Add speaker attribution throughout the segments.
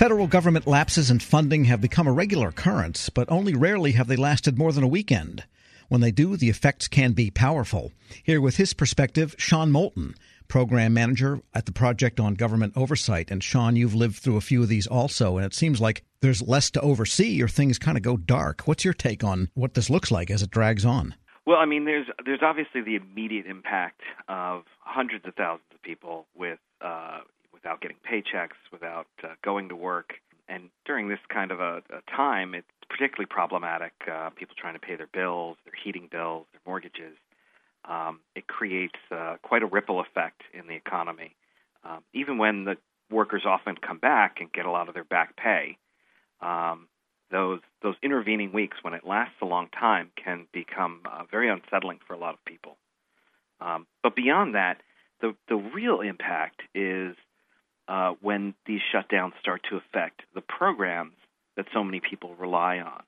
Speaker 1: Federal government lapses in funding have become a regular occurrence, but only rarely have they lasted more than a weekend. When they do, the effects can be powerful. Here with his perspective, Sean Moulton, program manager at the Project on Government Oversight. And Sean, you've lived through a few of these also, and it seems like there's less to oversee or things kind of go dark. What's your take on what this looks like as it drags on?
Speaker 2: Well, I mean, there's there's obviously the immediate impact of hundreds of thousands of people with uh, without getting paychecks, without uh, going to work. And during this kind of a, a time, it's particularly problematic. Uh, people trying to pay their bills, their heating bills, their mortgages. Um, it creates uh, quite a ripple effect in the economy. Um, even when the workers often come back and get a lot of their back pay, um, those those intervening weeks, when it lasts a long time, can become uh, very unsettling for a lot of people. Um, but beyond that, the the real impact is uh, when these shutdowns start to affect the programs that so many people rely on.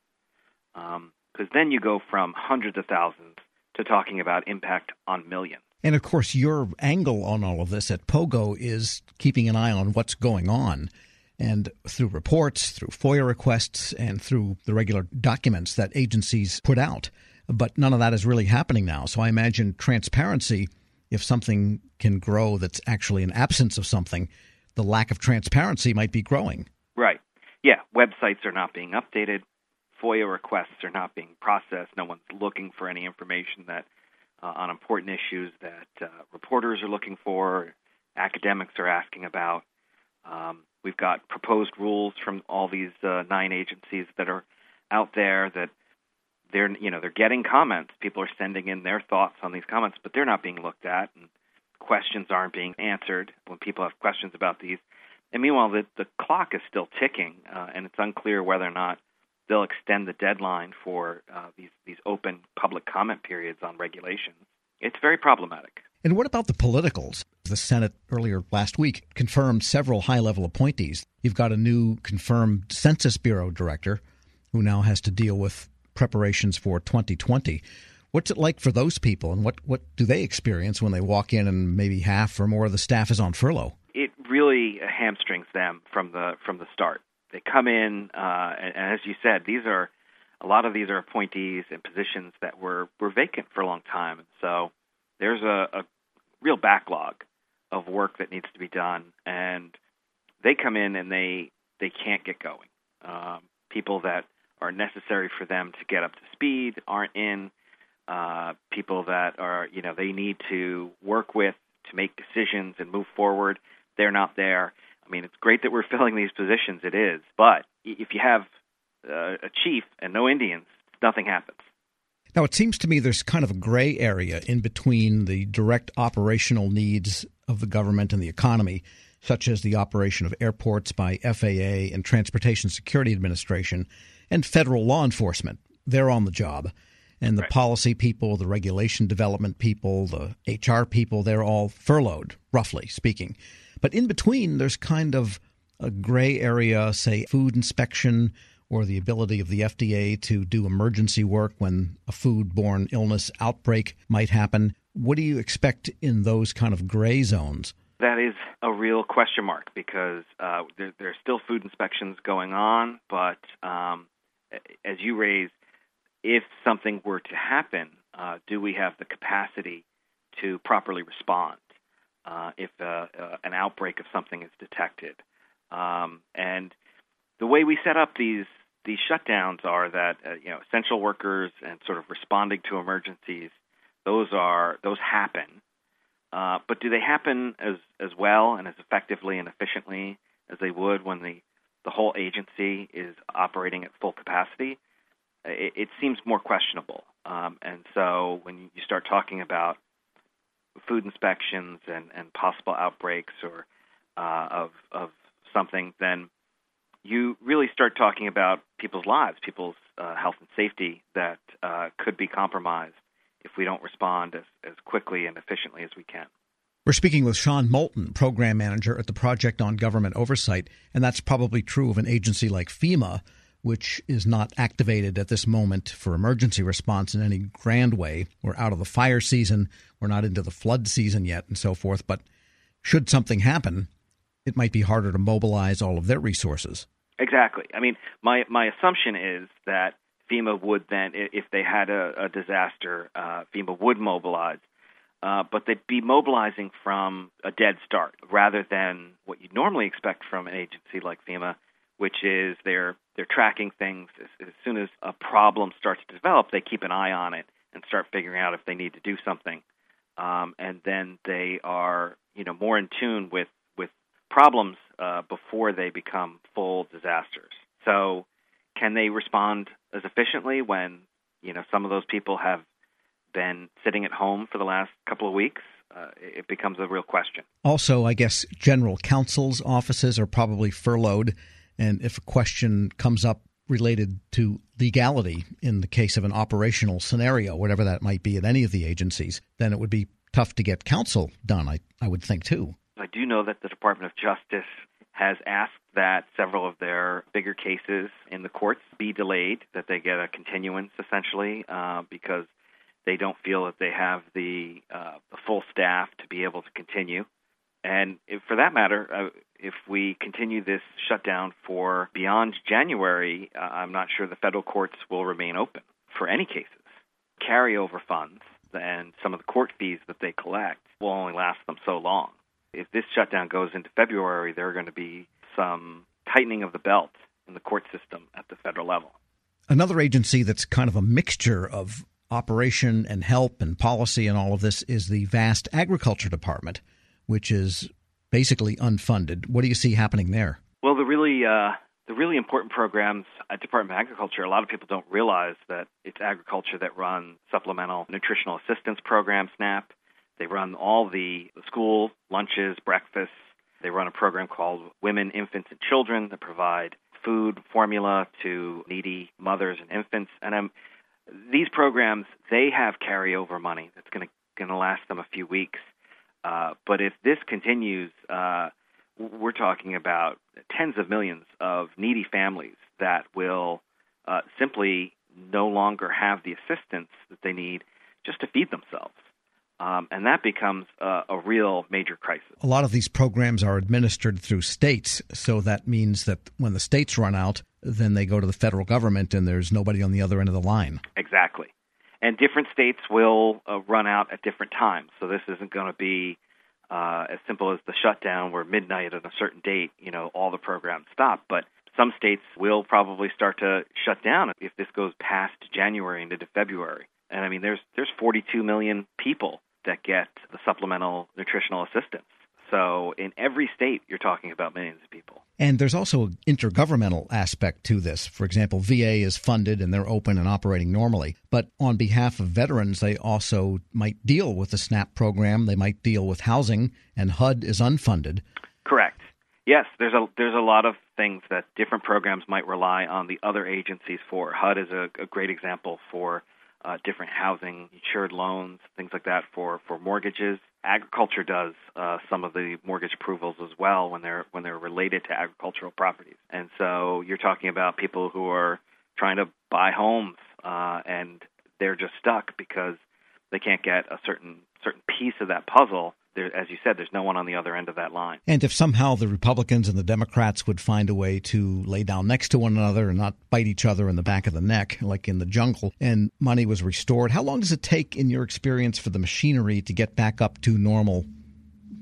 Speaker 2: Because um, then you go from hundreds of thousands to talking about impact on millions.
Speaker 1: And of course, your angle on all of this at Pogo is keeping an eye on what's going on. And through reports, through FOIA requests, and through the regular documents that agencies put out. But none of that is really happening now. So I imagine transparency, if something can grow that's actually an absence of something, the lack of transparency might be growing.
Speaker 2: Right. Yeah. Websites are not being updated. FOIA requests are not being processed. No one's looking for any information that uh, on important issues that uh, reporters are looking for, academics are asking about. Um, we've got proposed rules from all these uh, nine agencies that are out there that they're you know they're getting comments. People are sending in their thoughts on these comments, but they're not being looked at. And questions aren't being answered when people have questions about these. And meanwhile, the, the clock is still ticking, uh, and it's unclear whether or not they'll extend the deadline for uh, these these open public comment periods on regulations. It's very problematic.
Speaker 1: And what about the politicals? The Senate earlier last week confirmed several high level appointees. You've got a new confirmed Census Bureau director who now has to deal with preparations for 2020. What's it like for those people, and what, what do they experience when they walk in and maybe half or more of the staff is on furlough?
Speaker 2: It really hamstrings them from the from the start. They come in, uh, and, and as you said, these are a lot of these are appointees and positions that were were vacant for a long time, so there's a, a real backlog of work that needs to be done, and they come in and they they can't get going. Um, people that are necessary for them to get up to speed aren't in uh, people that are, you know, they need to work with to make decisions and move forward. They're not there. I mean, it's great that we're filling these positions. It is, but if you have uh, a chief and no Indians, nothing happens.
Speaker 1: Now, it seems to me there's kind of a gray area in between the direct operational needs of the government and the economy, such as the operation of airports by FAA and Transportation Security Administration, and federal law enforcement. They're on the job and the right. policy people, the regulation development people, the HR people, they're all furloughed, roughly speaking. But in between, there's kind of a gray area, say food inspection or the ability of the FDA to do emergency work when a foodborne illness outbreak might happen. What do you expect in those kind of gray zones?
Speaker 2: That is a real question mark because uh, there, there, are still food inspections going on, but um, as you raised, if something were to happen, uh, do we have the capacity to properly respond uh, if uh, uh, an outbreak of something is detected? Um, and the way we set up these these shutdowns are that uh, you know essential workers and sort of responding to emergencies those are those happen uh, but do they happen as as well and as effectively and efficiently as they would when the the whole agency is operating at full capacity it, it seems more questionable. Um, and so when you start talking about food inspections and, and possible outbreaks or uh, of of something, then you really start talking about people's lives, people's uh, health and safety that uh, could be compromised if we don't respond as, as quickly and efficiently as we can.
Speaker 1: We're speaking with Sean Moulton, program manager at the Project on Government Oversight, and that's probably true of an agency like FEMA, which is not activated at this moment for emergency response in any grand way. We're out of the fire season, we're not into the flood season yet, and so forth. But should something happen, it might be harder to mobilize all of their resources.
Speaker 2: Exactly. I mean, my my assumption is that FEMA would then, if they had a, a disaster, uh, FEMA would mobilize, uh, but they'd be mobilizing from a dead start rather than what you'd normally expect from an agency like FEMA, which is they're they're tracking things as, as soon as a problem starts to develop, they keep an eye on it and start figuring out if they need to do something, um, and then they are you know more in tune with with problems uh, before they become full disasters. So, can they respond as efficiently when you know some of those people have been sitting at home for the last couple of weeks? Uh, it becomes a real question.
Speaker 1: Also, I guess general counsel's offices are probably furloughed, and if a question comes up related to legality in the case of an operational scenario, whatever that might be at any of the agencies, then it would be tough to get counsel done, I, I would think, too.
Speaker 2: I do know that the Department of Justice has asked that several of their bigger cases in the courts be delayed, that they get a continuance essentially, uh, because they don't feel that they have the, uh, the full staff to be able to continue. And if, for that matter, uh, if we continue this shutdown for beyond January, uh, I'm not sure the federal courts will remain open for any cases. Carryover funds and some of the court fees that they collect will only last them so long. If this shutdown goes into February, there are going to be some tightening of the belt in the court system at the federal level.
Speaker 1: Another agency that's kind of a mixture of operation and help and policy and all of this is the vast agriculture department, which is basically unfunded. What do you see happening there?
Speaker 2: Well, the really uh, the really important programs at Department of Agriculture, a lot of people don't realize that it's agriculture that run supplemental nutritional assistance program SNAP. They run all the school lunches, breakfasts. They run a program called Women, Infants, and Children that provide food formula to needy mothers and infants. And um, these programs they have carryover money that's going to going to last them a few weeks. Uh, but if this continues, uh, we're talking about tens of millions of needy families that will uh, simply no longer have the assistance that they need just to feed themselves. Um, and that becomes a, a, real major crisis.
Speaker 1: A lot of these programs are administered through states, so that means that when the states run out, then they go to the federal government, and there's nobody on the other end of the line.
Speaker 2: Exactly. And different states will uh, run out at different times, so this isn't going to be uh, as simple as the shutdown where midnight at a certain date, you know, all the programs stop. But some states will probably start to shut down if this goes past January into February. And I mean, there's there's 42 million people that get the supplemental nutritional assistance. So in every state, you're talking about millions of people.
Speaker 1: And there's also an intergovernmental aspect to this. For example, VA is funded and they're open and operating normally. But on behalf of veterans, they also might deal with the SNAP program. They might deal with housing, and HUD is unfunded.
Speaker 2: Correct. Yes, there's a there's a lot of things that different programs might rely on the other agencies for. HUD is a, a great example for uh, different housing, insured loans, things like that for, for mortgages. Agriculture does uh, some of the mortgage approvals as well when they're when they're related to agricultural properties. And so you're talking about people who are trying to buy homes uh, and they're just stuck because they can't get a certain certain piece of that puzzle there, as you said, there's no one on the other end of that line.
Speaker 1: And if somehow the Republicans and the Democrats would find a way to lay down next to one another and not bite each other in the back of the neck, like in the jungle, and money was restored, how long does it take, in your experience, for the machinery to get back up to normal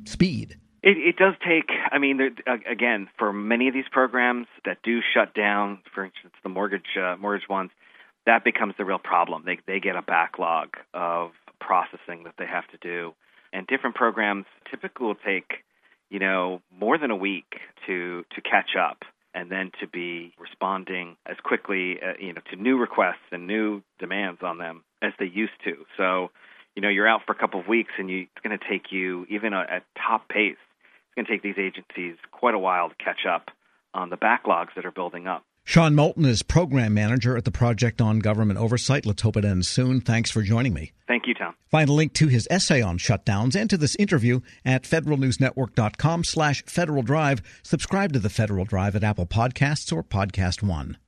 Speaker 1: speed?
Speaker 2: It, it does take. I mean, there, again, for many of these programs that do shut down, for instance, the mortgage uh, mortgage ones, that becomes the real problem. They they get a backlog of processing that they have to do and different programs typically will take you know more than a week to to catch up and then to be responding as quickly uh, you know to new requests and new demands on them as they used to. So you know you're out for a couple of weeks and you, it's going to take you even at top pace it's going to take these agencies quite a while to catch up on the backlogs that are building up
Speaker 1: Sean Moulton is program manager at the Project on Government Oversight. Let's hope it ends soon. Thanks for joining me.
Speaker 2: Thank you, Tom.
Speaker 1: Find a link to his essay on shutdowns and to this interview at federalnewsnetwork.com slash Federal Drive. Subscribe to the Federal Drive at Apple Podcasts or Podcast One.